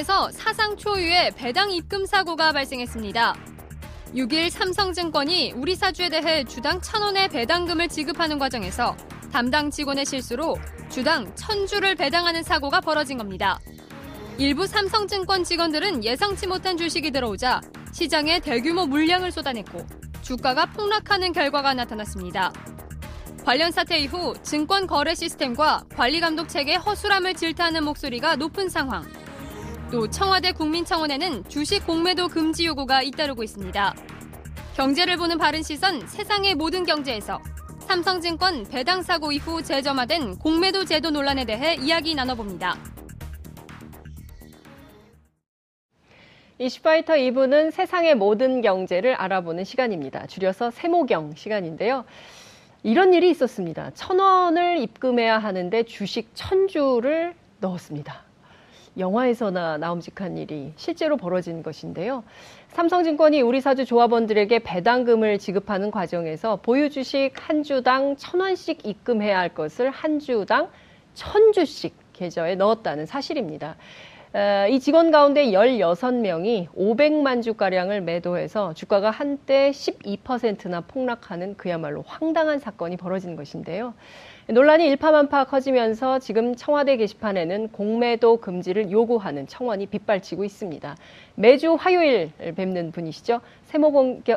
삼성증권에서 사상 초유의 배당 입금 사고가 발생했습니다. 6일 삼성증권이 우리 사주에 대해 주당 1,000원의 배당금을 지급하는 과정에서 담당 직원의 실수로 주당 1,000주를 배당하는 사고가 벌어진 겁니다. 일부 삼성증권 직원들은 예상치 못한 주식이 들어오자 시장에 대규모 물량을 쏟아냈고 주가가 폭락하는 결과가 나타났습니다. 관련 사태 이후 증권 거래 시스템과 관리 감독 체계 허술함을 질타하는 목소리가 높은 상황. 또 청와대 국민청원에는 주식 공매도 금지 요구가 잇따르고 있습니다. 경제를 보는 바른 시선 세상의 모든 경제에서 삼성증권 배당 사고 이후 재점화된 공매도 제도 논란에 대해 이야기 나눠봅니다. 이슈파이터 2부는 세상의 모든 경제를 알아보는 시간입니다. 줄여서 세모경 시간인데요. 이런 일이 있었습니다. 천 원을 입금해야 하는데 주식 천 주를 넣었습니다. 영화에서나 나옴직한 일이 실제로 벌어진 것인데요. 삼성증권이 우리 사주 조합원들에게 배당금을 지급하는 과정에서 보유 주식 한 주당 천 원씩 입금해야 할 것을 한 주당 천 주씩 계좌에 넣었다는 사실입니다. 이 직원 가운데 16명이 500만 주가량을 매도해서 주가가 한때 12%나 폭락하는 그야말로 황당한 사건이 벌어진 것인데요. 논란이 일파만파 커지면서 지금 청와대 게시판에는 공매도 금지를 요구하는 청원이 빗발치고 있습니다. 매주 화요일 뵙는 분이시죠.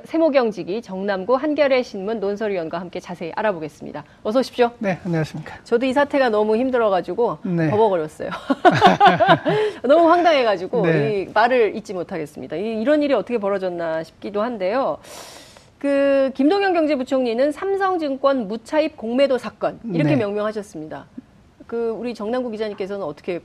세모경, 직이 정남구 한겨레 신문 논설위원과 함께 자세히 알아보겠습니다. 어서 오십시오. 네, 안녕하십니까. 저도 이 사태가 너무 힘들어가지고 네. 버벅거렸어요. 너무 황당해가지고 네. 이 말을 잊지 못하겠습니다. 이, 이런 일이 어떻게 벌어졌나 싶기도 한데요. 그 김동연 경제부총리는 삼성증권 무차입 공매도 사건 이렇게 네. 명명하셨습니다. 그 우리 정남구 기자님께서는 어떻게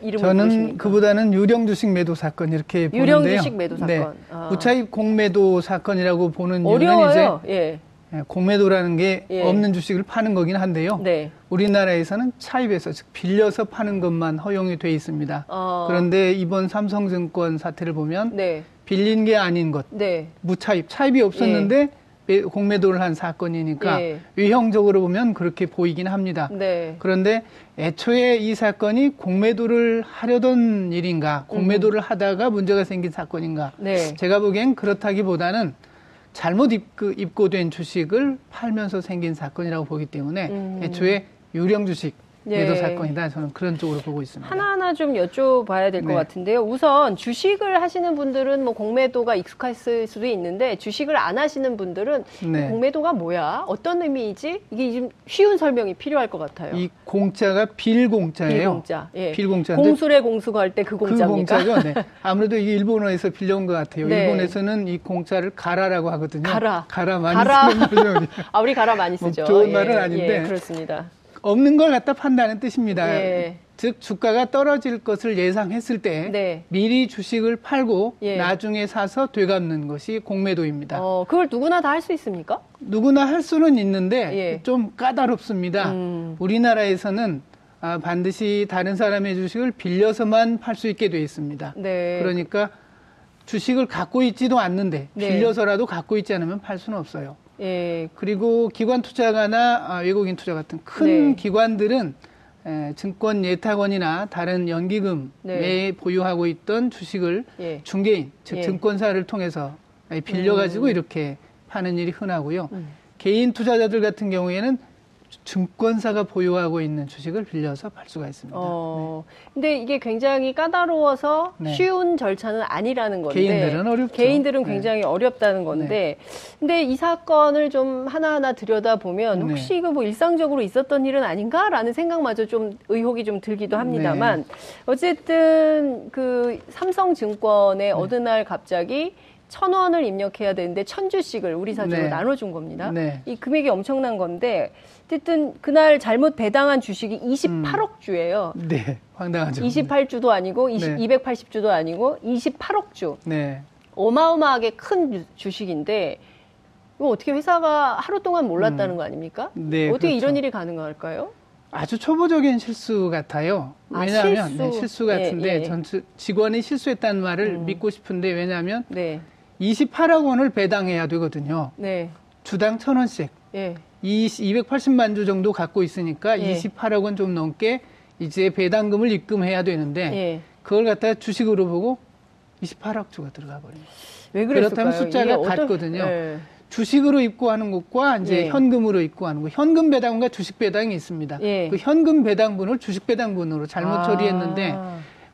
이름을 저는 부르십니까? 그보다는 유령 주식 매도 사건 이렇게 보는데요. 유령 주식 매도 네. 사건. 네. 아. 무차입 공매도 사건이라고 보는 어려워요. 이유는 이제 예. 예. 공매도라는 게 예. 없는 주식을 파는 거긴 한데요. 네. 우리나라에서는 차입해서 즉 빌려서 파는 것만 허용이 돼 있습니다. 어. 그런데 이번 삼성증권 사태를 보면 네. 빌린 게 아닌 것, 네. 무차입, 차입이 없었는데 예. 공매도를 한 사건이니까 예. 위형적으로 보면 그렇게 보이긴 합니다. 네. 그런데 애초에 이 사건이 공매도를 하려던 일인가, 공매도를 음. 하다가 문제가 생긴 사건인가, 네. 제가 보기엔 그렇다기보다는 잘못 입고, 입고된 주식을 팔면서 생긴 사건이라고 보기 때문에 음. 애초에 유령 주식, 매도 네. 사건이다. 저는 그런 쪽으로 보고 있습니다. 하나하나 좀 여쭤봐야 될것 네. 같은데요. 우선 주식을 하시는 분들은 뭐 공매도가 익숙했을 수도 있는데 주식을 안 하시는 분들은 네. 공매도가 뭐야? 어떤 의미이지? 이게 좀 쉬운 설명이 필요할 것 같아요. 이 공짜가 빌공짜예요. 빌공짜. 예. 빌공짜. 공술에 공수가 할 때 그 공짜입니까? 그 공짜죠. 네. 아무래도 이게 일본어에서 빌려온 것 같아요. 네. 일본에서는 이 공짜를 가라라고 하거든요. 가라. 가라 많이 가라. 쓰는 말이죠. 아, 우리 가라 많이 뭐 쓰죠. 뭐 좋은 말은 예, 아닌데. 예, 그렇습니다. 없는 걸 갖다 판다는 뜻입니다. 예. 즉 주가가 떨어질 것을 예상했을 때 네. 미리 주식을 팔고 예. 나중에 사서 되갚는 것이 공매도입니다. 어, 그걸 누구나 다 할 수 있습니까? 누구나 할 수는 있는데 예. 좀 까다롭습니다. 음. 우리나라에서는 아, 반드시 다른 사람의 주식을 빌려서만 팔 수 있게 돼 있습니다. 네. 그러니까 주식을 갖고 있지도 않는데 네. 빌려서라도 갖고 있지 않으면 팔 수는 없어요. 예. 그리고 기관 투자가나 아, 외국인 투자 같은 큰 네. 기관들은 에, 증권 예탁원이나 다른 연기금에 네. 보유하고 있던 주식을 예. 중개인, 즉 예. 증권사를 통해서 빌려가지고 음. 이렇게 파는 일이 흔하고요. 음. 개인 투자자들 같은 경우에는 증권사가 보유하고 있는 주식을 빌려서 팔 수가 있습니다. 어, 네. 근데 이게 굉장히 까다로워서 네. 쉬운 절차는 아니라는 건데 개인들은 어렵죠. 개인들은 네. 굉장히 네. 어렵다는 건데 네. 근데 이 사건을 좀 하나하나 들여다 보면 네. 혹시 이거 뭐 일상적으로 있었던 일은 아닌가라는 생각마저 좀 의혹이 좀 들기도 합니다만 어쨌든 그 삼성증권의 어느 날 갑자기 천 원을 입력해야 되는데 천 주씩을 우리 사주로 네. 나눠준 겁니다. 네. 이 금액이 엄청난 건데 어쨌든 그날 잘못 배당한 주식이 28억 음. 주예요. 네, 황당하죠. 28주도 아니고 20, 네. 280주도 아니고 28억 주. 네. 어마어마하게 큰 주식인데 이거 어떻게 회사가 하루 동안 몰랐다는 음. 거 아닙니까? 네, 어떻게 그렇죠. 이런 일이 가능할까요? 아주 초보적인 실수 같아요. 아, 왜냐하면 실수, 네, 실수 같은데 예, 예. 전 직원이 실수했다는 말을 음. 믿고 싶은데 왜냐하면 네. 28억 원을 배당해야 되거든요. 네. 주당 천 원씩. 예. 280만 주 정도 갖고 있으니까 예. 28억 원 좀 넘게 이제 배당금을 입금해야 되는데 예. 그걸 갖다가 주식으로 보고 28억 주가 들어가. 왜 그랬을까요? 그렇다면 숫자가 어떤... 같거든요. 네. 주식으로 입고하는 것과 이제 예. 현금으로 입고하는 것, 현금 배당과 주식 배당이 있습니다. 예. 그 현금 배당분을 주식 배당분으로 잘못 아. 처리했는데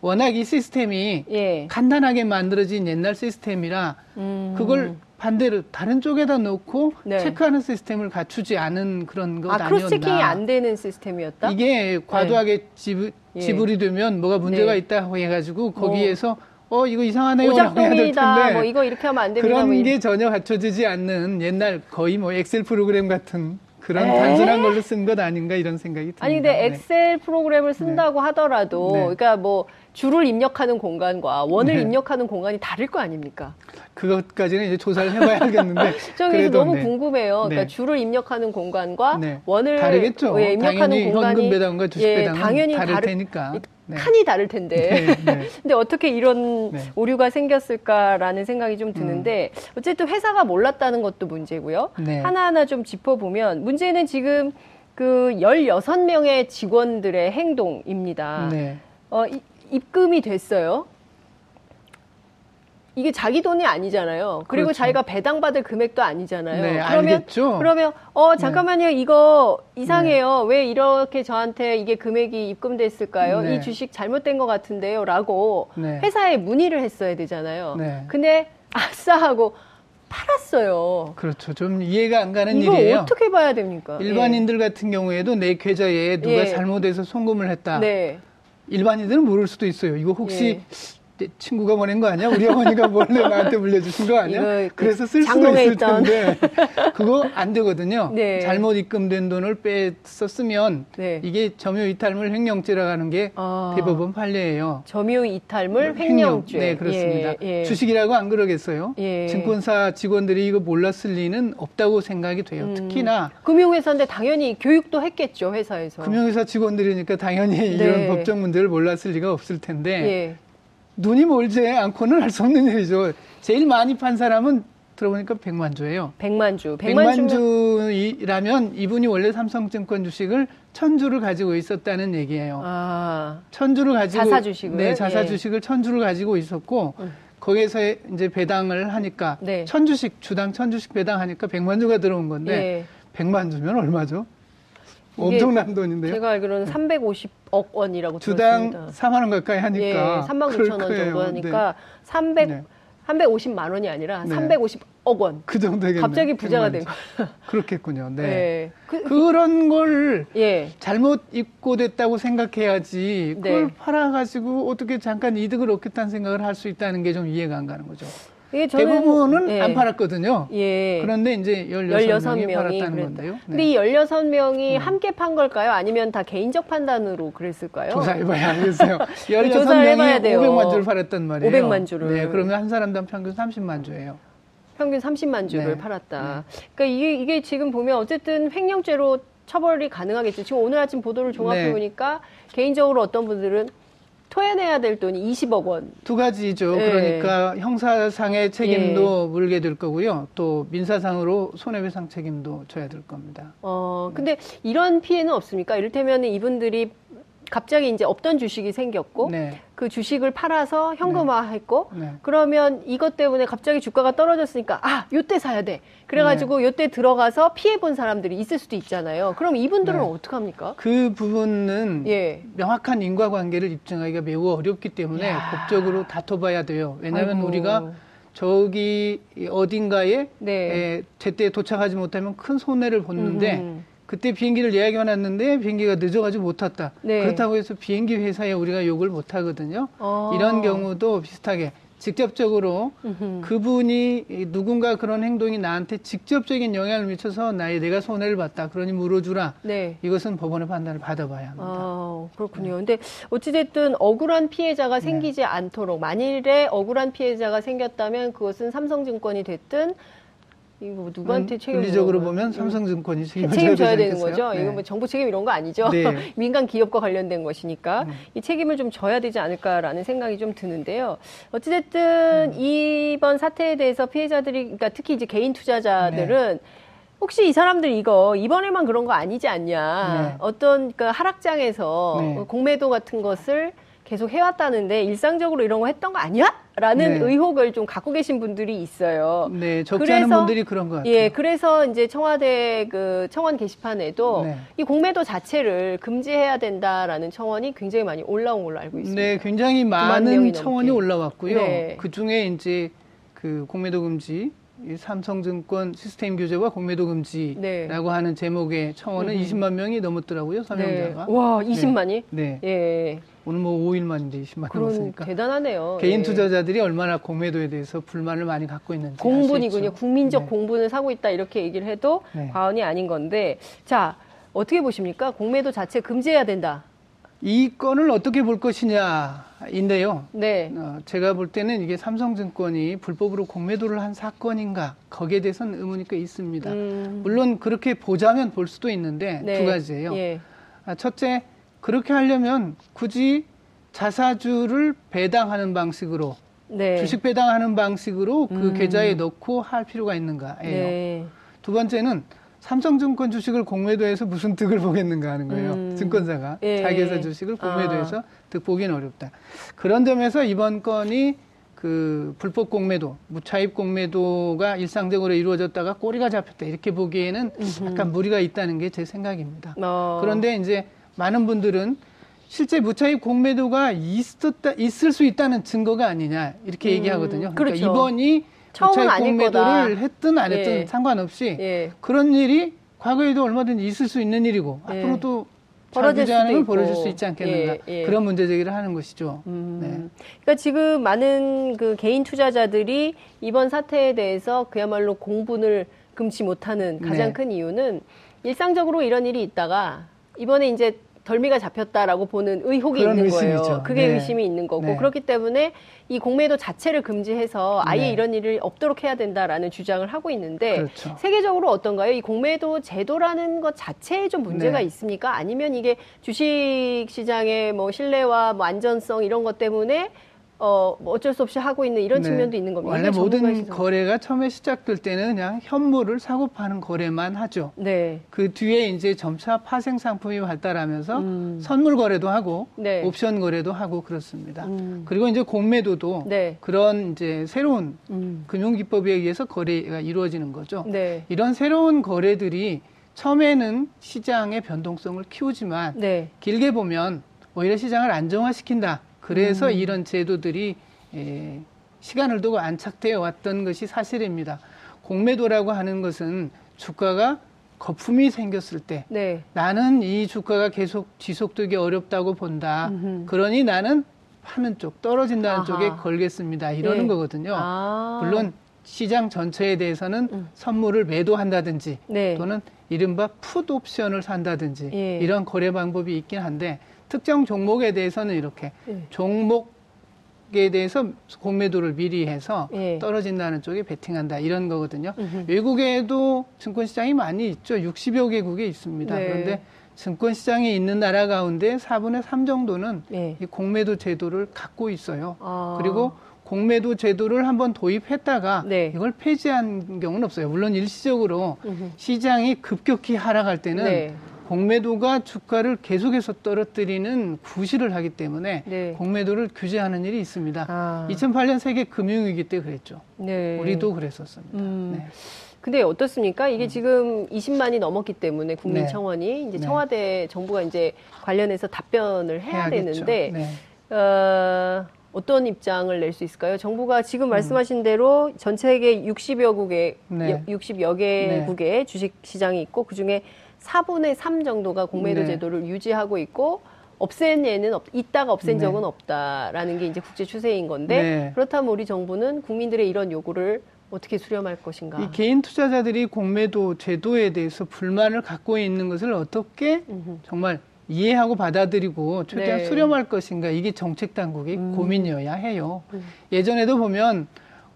워낙 이 시스템이 예. 간단하게 만들어진 옛날 시스템이라 음. 그걸 반대로 다른 쪽에다 놓고 네. 체크하는 시스템을 갖추지 않은 그런 것 아, 아니었나. cross checking이 안 되는 시스템이었다? 이게 과도하게 네. 지불, 예. 지불이 되면 뭐가 문제가 네. 있다 해가지고 거기에서 어. 어 이거 이상하네요. 오작동이다. 뭐 이거 이렇게 하면 안 됩니다. 그런 뭐게 전혀 갖춰지지 않는 옛날 거의 뭐 엑셀 프로그램 같은 그런 에이? 단순한 걸로 쓴 것 아닌가 이런 생각이 듭니다. 아니 근데 네. 엑셀 네. 프로그램을 쓴다고 네. 하더라도 네. 그러니까 뭐 줄을 입력하는 공간과 원을 네. 입력하는 공간이 다를 거 아닙니까? 그것까지는 이제 조사를 해봐야 알겠는데. 저기 너무 네. 궁금해요. 그러니까 네. 줄을 입력하는 공간과 네. 원을 다르겠죠. 예, 입력하는 공간이 현금 배당과 주식 예, 배당은 당연히 다를 다르, 테니까. 네. 칸이 다를 텐데. 근데 어떻게 이런 네. 오류가 생겼을까라는 생각이 좀 드는데 음. 어쨌든 회사가 몰랐다는 것도 문제고요. 네. 하나하나 좀 짚어보면 문제는 지금 그 16명의 직원들의 행동입니다. 네. 어, 입금이 됐어요. 이게 자기 돈이 아니잖아요. 그리고 그렇죠. 자기가 배당받을 금액도 아니잖아요. 네, 그러면 알겠죠. 그러면 어 네. 잠깐만요. 네. 이거 이상해요. 네. 왜 이렇게 저한테 이게 금액이 입금됐을까요? 네. 이 주식 잘못된 것 같은데요라고 네. 회사에 문의를 했어야 되잖아요. 네. 근데 아싸 하고 팔았어요. 그렇죠. 좀 이해가 안 가는 이거 일이에요. 어떻게 봐야 됩니까? 일반인들 예. 같은 경우에도 내 계좌에 누가 예. 잘못해서 송금을 했다. 네. 일반인들은 모를 수도 있어요. 이거 혹시 예. 친구가 보낸 거 아니야? 우리 어머니가 몰래 나한테 물려주신 거 아니야? 그 그래서 쓸 수도 있을 있던. 텐데 그거 안 되거든요. 네. 잘못 입금된 돈을 빼서 쓰면 네. 이게 점유 이탈물 횡령죄라고 하는 게 아. 대법원 판례예요. 점유 이탈물 횡령죄. 네, 그렇습니다. 예, 예. 주식이라고 안 그러겠어요? 예. 증권사 직원들이 이거 몰랐을 리는 없다고 생각이 돼요. 음. 특히나 금융회사인데 당연히 교육도 했겠죠, 회사에서. 금융회사 직원들이니까 당연히 네. 이런 법적 문제를 몰랐을 리가 없을 텐데 예. 눈이 멀지 않고는 할 수 없는 일이죠. 제일 많이 판 사람은 들어보니까 백만주예요. 백만주. 백만주라면 이분이 원래 삼성증권 주식을 천주를 가지고 있었다는 얘기예요. 아. 천주를 가지고 자사 주식을 네, 자사 예. 주식을 천주를 가지고 있었고 음. 거기에서 이제 배당을 하니까 네. 천주식 주당 천주식 배당하니까 백만주가 들어온 건데 예. 백만주면 얼마죠? 엄청난 돈인데요. 제가 알기로는 350 억 원이라고 주당 들었습니다. 4만 원 가까이 하니까. 예, 3만 9천 원 정도 하니까 네. 300 네. 350만 원이 아니라 네. 350억 원. 그 정도겠네요. 갑자기 부자가 된 거. 그렇겠군요. 네. 네. 그, 런걸 예. 잘못 입고됐다고 생각해야지 그걸 네. 팔아가지고 어떻게 잠깐 이득을 얻겠다는 생각을 할 수 있다는 게 좀 이해가 안 가는 거죠. 예, 저는, 대부분은 예. 안 팔았거든요. 예. 그런데 이제 16명이, 16명이 팔았다는 그랬다. 건데요. 네. 근데 이 16명이 음. 함께 판 걸까요? 아니면 다 개인적 판단으로 그랬을까요? 조사해봐야 알겠어요. 16명이 500만 주를 팔았단 말이에요. 500만 주를. 네, 그러면 한 사람당 평균 30만 주예요. 평균 30만 주를 네. 팔았다. 네. 그러니까 이게, 이게 지금 보면 어쨌든 횡령죄로 처벌이 가능하겠죠. 지금 오늘 아침 보도를 종합해 네. 보니까 개인적으로 어떤 분들은 토해내야 될 돈이 20억 원. 두 가지죠. 네. 그러니까 형사상의 책임도 네. 물게 될 거고요. 또 민사상으로 손해배상 책임도 져야 될 겁니다. 어, 근데 이런 피해는 없습니까? 이를테면 이분들이 갑자기 이제 없던 주식이 생겼고 네. 그 주식을 팔아서 현금화했고 네. 네. 그러면 이것 때문에 갑자기 주가가 떨어졌으니까 아 요때 사야 돼 그래가지고 네. 요때 들어가서 피해 본 사람들이 있을 수도 있잖아요 그럼 이분들은 네. 어떻게 합니까? 그 부분은 예. 명확한 인과관계를 입증하기가 매우 어렵기 때문에 야. 법적으로 다퉈봐야 돼요 왜냐하면 아이고. 우리가 저기 어딘가에 네. 제때 도착하지 못하면 큰 손해를 보는데 음. 그때 비행기를 예약해놨는데 비행기가 늦어가지고 못 탔다. 네. 그렇다고 해서 비행기 회사에 우리가 욕을 못 하거든요. 어. 이런 경우도 비슷하게 직접적으로 음흠. 그분이 누군가 그런 행동이 나한테 직접적인 영향을 미쳐서 나의 내가 손해를 봤다. 그러니 물어주라. 네. 이것은 법원의 판단을 받아봐야 합니다. 아, 그렇군요. 네. 근데 어찌됐든 억울한 피해자가 생기지 네. 않도록 만일에 억울한 피해자가 생겼다면 그것은 삼성증권이 됐든 이거 뭐 누구한테 음, 책임 물리적으로 보면 삼성증권이 책임을 책임져야 되는 거죠. 네. 이거 뭐 정부 책임 이런 거 아니죠. 네. 민간 기업과 관련된 것이니까 음. 이 책임을 좀 져야 되지 않을까라는 생각이 좀 드는데요. 어찌됐든 음. 이번 사태에 대해서 피해자들이 그러니까 특히 이제 개인 투자자들은 네. 혹시 이 사람들 이거 이번에만 그런 거 아니지 않냐. 네. 어떤 그 하락장에서 네. 공매도 같은 것을 계속 해왔다는데 일상적으로 이런 거 했던 거 아니야? 라는 네. 의혹을 좀 갖고 계신 분들이 있어요. 네, 적지 않은 분들이 그런 것 같아요. 예, 그래서 이제 청와대 그 청원 게시판에도 네. 이 공매도 자체를 금지해야 된다라는 청원이 굉장히 많이 올라온 걸로 알고 있습니다. 네, 굉장히 많은 청원이 올라왔고요. 네. 그 중에 이제 그 공매도 금지 삼성증권 시스템 규제와 공매도 금지라고 네. 하는 제목의 청원은 음. 20만 명이 넘었더라고요, 서명자가. 네. 와, 20만이? 네. 예. 오늘 뭐 5일 만인데 20만 넘었으니까. 대단하네요. 개인 예. 투자자들이 얼마나 공매도에 대해서 불만을 많이 갖고 있는지. 공분이군요. 국민적 네. 공분을 사고 있다 이렇게 얘기를 해도 네. 과언이 아닌 건데. 자, 어떻게 보십니까? 공매도 자체 금지해야 된다. 이 건을 어떻게 볼 것이냐인데요. 네. 어, 제가 볼 때는 이게 삼성증권이 불법으로 공매도를 한 사건인가 거기에 대해서는 의문이 꽤 있습니다. 음. 물론 그렇게 보자면 볼 수도 있는데 네. 두 가지예요. 예. 아, 첫째 그렇게 하려면 굳이 자사주를 배당하는 방식으로 네. 주식 배당하는 방식으로 그 음. 계좌에 넣고 할 필요가 있는가예요. 네. 두 번째는 삼성증권 주식을 공매도해서 무슨 득을 보겠는가 하는 거예요. 음. 증권사가 예. 자기 회사 주식을 공매도해서 아. 득 보기는 어렵다. 그런 점에서 이번 건이 그 불법 공매도, 무차입 공매도가 일상적으로 이루어졌다가 꼬리가 잡혔다 이렇게 보기에는 음흠. 약간 무리가 있다는 게 제 생각입니다. 어. 그런데 이제 많은 분들은 실제 무차입 공매도가 있었다, 있을 수 있다는 증거가 아니냐 이렇게 음. 얘기하거든요. 그러니까 그렇죠. 이번이 아닐 공매도를. 했든 안 했든 예. 상관없이 예. 그런 일이 과거에도 얼마든지 있을 수 있는 일이고 예. 앞으로 또 벌어질 수도 있고 벌어질 수 있지 않겠는가 예, 예. 그런 문제 제기를 하는 것이죠. 음. 네. 그러니까 지금 많은 그 개인 투자자들이 이번 사태에 대해서 그야말로 공분을 금치 못하는 가장 네. 큰 이유는 일상적으로 이런 일이 있다가 이번에 이제 덜미가 잡혔다라고 보는 의혹이 있는. 거예요. 그게 네. 의심이 있는 거고 네. 그렇기 때문에 이 공매도 자체를 금지해서 아예 네. 이런 일을 없도록 해야 된다라는 주장을 하고 있는데 그렇죠. 세계적으로 어떤가요? 이 공매도 제도라는 것 자체에 좀 문제가 네. 있습니까? 아니면 이게 주식 시장의 뭐 신뢰와 뭐 안전성 이런 것 때문에 어, 뭐 어쩔 수 없이 하고 있는 이런 네. 측면도 있는 겁니다. 원래 모든 거래가 처음에 시작될 때는 그냥 현물을 사고 파는 거래만 하죠. 네. 그 뒤에 이제 점차 파생 상품이 발달하면서 음. 선물 거래도 하고 네. 옵션 거래도 하고 그렇습니다. 음. 그리고 이제 공매도도 네. 그런 이제 새로운 음. 금융 기법에 의해서 거래가 이루어지는 거죠. 네. 이런 새로운 거래들이 처음에는 시장의 변동성을 키우지만 네. 길게 보면 오히려 시장을 안정화시킨다. 그래서 음. 이런 제도들이 에, 시간을 두고 안착되어 왔던 것이 사실입니다. 공매도라고 하는 것은 주가가 거품이 생겼을 때 네. 나는 이 주가가 계속 지속되기 어렵다고 본다. 음흠. 그러니 나는 파는 쪽 떨어진다는 아하. 쪽에 걸겠습니다. 이러는 네. 거거든요. 아. 물론 시장 전체에 대해서는 음. 선물을 매도한다든지 네. 또는 이른바 풋 옵션을 산다든지 예. 이런 거래 방법이 있긴 한데 특정 종목에 대해서는 이렇게 예. 종목에 대해서 공매도를 미리 해서 예. 떨어진다는 쪽에 베팅한다 이런 거거든요. 음흠. 외국에도 증권시장이 많이 있죠. 60여 개국에 있습니다. 네. 그런데 증권시장에 있는 나라 가운데 4분의 3 정도는 예. 이 공매도 제도를 갖고 있어요. 아. 그리고 공매도 제도를 한번 도입했다가 네. 이걸 폐지한 경우는 없어요. 물론 일시적으로 음흠. 시장이 급격히 하락할 때는 네. 공매도가 주가를 계속해서 떨어뜨리는 구실을 하기 때문에 네. 공매도를 규제하는 일이 있습니다. 아. 2008년 세계 금융위기 때 그랬죠. 네. 우리도 그랬었습니다. 음. 네. 근데 어떻습니까? 이게 음. 지금 20만이 넘었기 때문에 국민 청원이 네. 이제 네. 청와대 정부가 이제 관련해서 답변을 해야 해야겠죠. 되는데 네. 어, 어떤 입장을 낼 수 있을까요? 정부가 지금 음. 말씀하신 대로 전 세계 60여 국의 네. 60여 개국의 주식 시장이 있고 그 중에 4분의 3 정도가 공매도 네. 제도를 유지하고 있고 없앤 예는 없, 있다가 없앤 네. 적은 없다라는 게 이제 국제 추세인 건데 네. 그렇다면 우리 정부는 국민들의 이런 요구를 어떻게 수렴할 것인가? 이 개인 투자자들이 공매도 제도에 대해서 불만을 갖고 있는 것을 어떻게 음흠. 정말 이해하고 받아들이고 최대한 네. 수렴할 것인가 이게 정책 당국이 음. 고민이어야 해요. 음. 예전에도 보면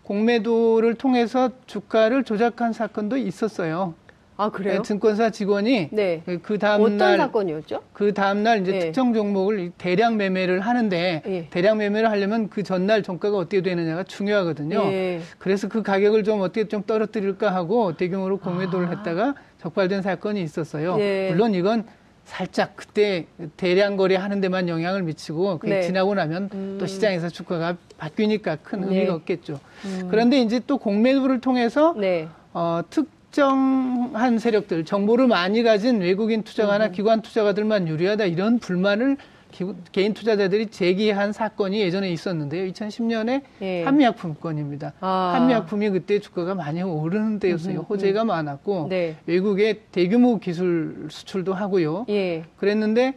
공매도를 통해서 주가를 조작한 사건도 있었어요. 아 그래요? 네, 증권사 직원이 네. 그 다음 어떤 날 사건이었죠? 그 다음 날 이제 네. 특정 종목을 대량 매매를 하는데 예. 대량 매매를 하려면 그 전날 종가가 어떻게 되느냐가 중요하거든요. 예. 그래서 그 가격을 좀 어떻게 좀 떨어뜨릴까 하고 대규모로 공매도를 아. 했다가 적발된 사건이 있었어요. 예. 물론 이건 살짝 그때 대량 거래 하는 데만 영향을 미치고 그게 네. 지나고 나면 음. 또 시장에서 주가가 바뀌니까 큰 의미가 네. 없겠죠. 음. 그런데 이제 또 공매도를 통해서 네. 어, 특 정한 세력들 정보를 많이 가진 외국인 투자가나 음. 기관 투자가들만 유리하다 이런 불만을 개인 투자자들이 제기한 사건이 예전에 있었는데요. 2010년에 예. 한미약품 건입니다. 아. 한미약품이 그때 주가가 많이 오르는 때였어요. 호재가 많았고 네. 외국에 대규모 기술 수출도 하고요. 예. 그랬는데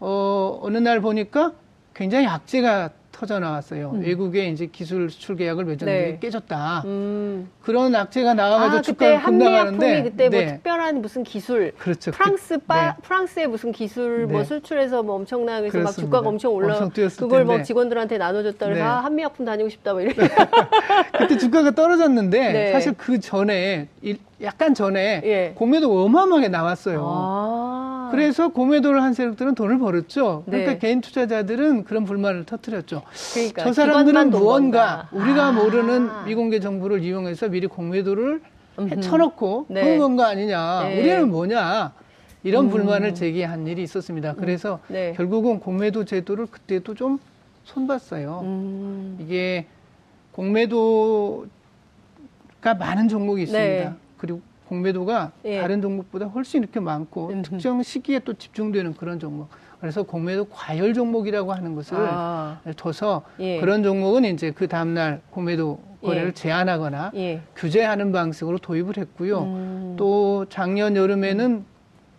어, 어느 날 보니까 굉장히 악재가 터져 나왔어요. 음. 외국에 이제 기술 수출 계약을 맺었는데 네. 깨졌다. 음. 그런 악재가 나와가지고 아, 주가가 급락하는데 그때 뭐 네. 특별한 무슨 기술, 그렇죠. 프랑스 바, 네. 프랑스의 무슨 기술 뭐 네. 수출해서 뭐 엄청나게 해서 막 주가가 엄청 올라, 엄청 그걸 뭐 직원들한테 나눠줬다 그래서 네. 아, 한미약품 다니고 싶다 뭐 이래. 그때 주가가 떨어졌는데 네. 사실 그 전에 약간 전에 예. 공매도 어마어마하게 나왔어요. 아. 그래서 공매도를 한 세력들은 돈을 벌었죠. 그러니까 네. 개인 투자자들은 그런 불만을 터뜨렸죠. 그러니까 저 사람들은 무언가 우리가 아. 모르는 미공개 정보를 이용해서 미리 공매도를 쳐놓고 네. 그런 건가 아니냐. 네. 우리는 뭐냐. 이런 음. 불만을 제기한 일이 있었습니다. 그래서 음. 네. 결국은 공매도 제도를 그때도 좀 손봤어요. 음. 이게 공매도가 많은 종목이 있습니다. 네. 그리고 공매도가 예. 다른 종목보다 훨씬 이렇게 많고 음. 특정 시기에 또 집중되는 그런 종목. 그래서 공매도 과열 종목이라고 하는 것을 아. 둬서 예. 그런 종목은 이제 그 다음날 공매도 거래를 예. 제한하거나 예. 규제하는 방식으로 도입을 했고요. 음. 또 작년 여름에는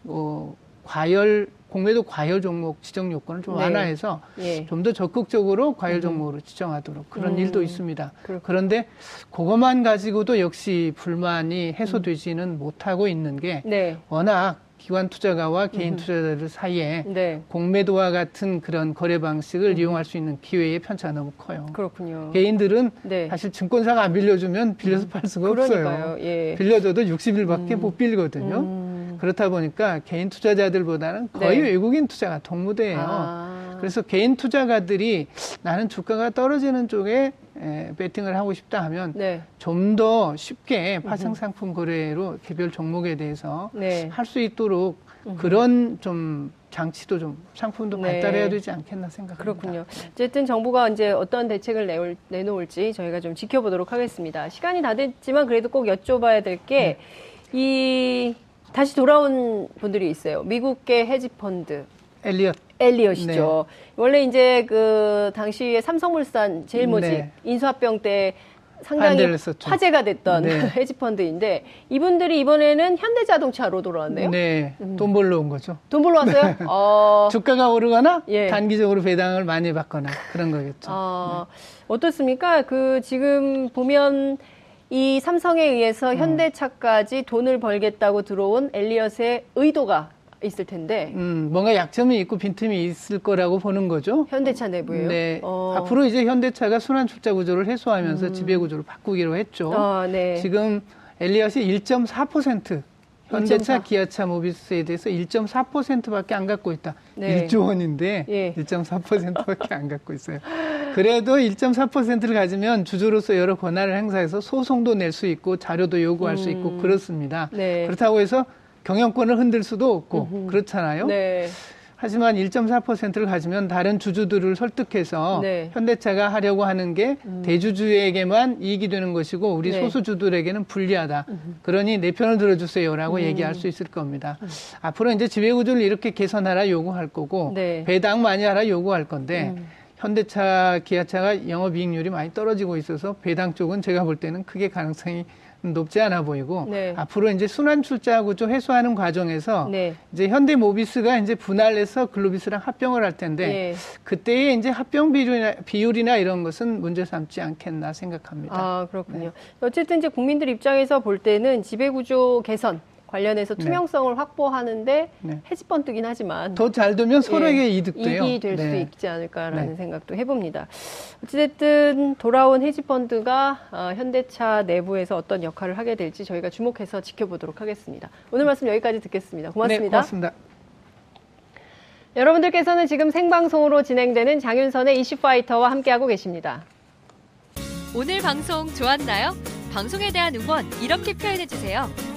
어, 과열 공매도 과열 종목 지정 요건을 좀 네. 완화해서 예. 좀더 적극적으로 과열 음. 종목으로 지정하도록 그런 음. 일도 있습니다. 그렇구나. 그런데 그것만 가지고도 역시 불만이 해소되지는 음. 못하고 있는 게 네. 워낙 기관 투자가와 개인 음. 투자자들 사이에 네. 공매도와 같은 그런 거래 방식을 음. 이용할 수 있는 기회의 편차가 너무 커요. 그렇군요. 개인들은 네. 사실 증권사가 안 빌려주면 빌려서 음. 팔 수가 그러니까요. 없어요. 예. 빌려줘도 60일밖에 음. 못 빌거든요. 음. 그렇다 보니까 개인 투자자들보다는 거의 네. 외국인 투자가 동무대예요. 아. 그래서 개인 투자가들이 나는 주가가 떨어지는 쪽에 에, 배팅을 하고 싶다 하면 네. 좀더 쉽게 파생 상품 거래로 개별 종목에 대해서 네. 할수 있도록 그런 좀 장치도 좀 상품도 네. 발달해야 되지 않겠나 생각합니다. 그렇군요. 어쨌든 정부가 이제 어떤 대책을 내올, 내놓을지 저희가 좀 지켜보도록 하겠습니다. 시간이 다 됐지만 그래도 꼭 여쭤봐야 될 게이 네. 다시 돌아온 분들이 있어요. 미국계 헤지펀드 엘리엇 엘리엇이죠. 네. 원래 이제 그 당시에 삼성물산 제일모직 네. 인수합병 때 상당히 화제가 됐던 네. 헤지펀드인데 이분들이 이번에는 현대자동차로 돌아왔네요. 네, 음. 돈 벌러 온 거죠. 돈 벌러 왔어요? 네. 어... 주가가 오르거나 예. 단기적으로 배당을 많이 받거나 그런 거겠죠. 어... 네. 어떻습니까? 그 지금 보면 이 삼성에 의해서 음. 현대차까지 돈을 벌겠다고 들어온 엘리엇의 의도가 있을 텐데. 음, 뭔가 약점이 있고 빈틈이 있을 거라고 보는 거죠. 현대차 내부에요. 네. 어. 앞으로 이제 현대차가 순환 출자 구조를 해소하면서 음. 지배 구조를 바꾸기로 했죠. 아, 네. 지금 엘리엇이 1.4% 현대차, 1.4. 기아차, 모비스에 대해서 1.4%밖에 안 갖고 있다. 네. 1조 원인데 예. 1.4%밖에 안 갖고 있어요. 그래도 1.4%를 가지면 주주로서 여러 권한을 행사해서 소송도 낼 수 있고 자료도 요구할 음. 수 있고 음. 그렇습니다. 네. 그렇다고 해서 경영권을 흔들 수도 없고 음흠. 그렇잖아요. 네. 하지만 1.4%를 가지면 다른 주주들을 설득해서 네. 현대차가 하려고 하는 게 음. 대주주에게만 이익이 되는 것이고 우리 네. 소수주들에게는 불리하다. 음. 그러니 내 편을 들어주세요라고 음. 얘기할 수 있을 겁니다. 음. 앞으로 이제 지배구조를 이렇게 개선하라 요구할 거고 네. 배당 많이 하라 요구할 건데 음. 현대차, 기아차가 영업이익률이 많이 떨어지고 있어서 배당 쪽은 제가 볼 때는 크게 가능성이 높지 않아 보이고 네. 앞으로 이제 순환 출자 구조 해소하는 과정에서 네. 이제 현대 모비스가 이제 분할해서 글로비스랑 합병을 할 텐데 네. 그때의 이제 합병 비율이나, 비율이나 이런 것은 문제 삼지 않겠나 생각합니다. 아 그렇군요. 네. 어쨌든 이제 국민들 입장에서 볼 때는 지배 구조 개선 관련해서 네. 투명성을 네. 확보하는데 네. 헤지펀드긴 하지만 더 잘 되면 서로에게 예, 이득돼요. 이익이 될 네. 수 있지 않을까라는 네. 생각도 해봅니다. 어찌됐든 돌아온 헤지펀드가 어, 현대차 내부에서 어떤 역할을 하게 될지 저희가 주목해서 지켜보도록 하겠습니다. 오늘 말씀 여기까지 듣겠습니다. 고맙습니다. 네, 고맙습니다. 여러분들께서는 지금 생방송으로 진행되는 장윤선의 이슈파이터와 함께하고 계십니다. 오늘 방송 좋았나요? 방송에 대한 응원 이렇게 표현해주세요.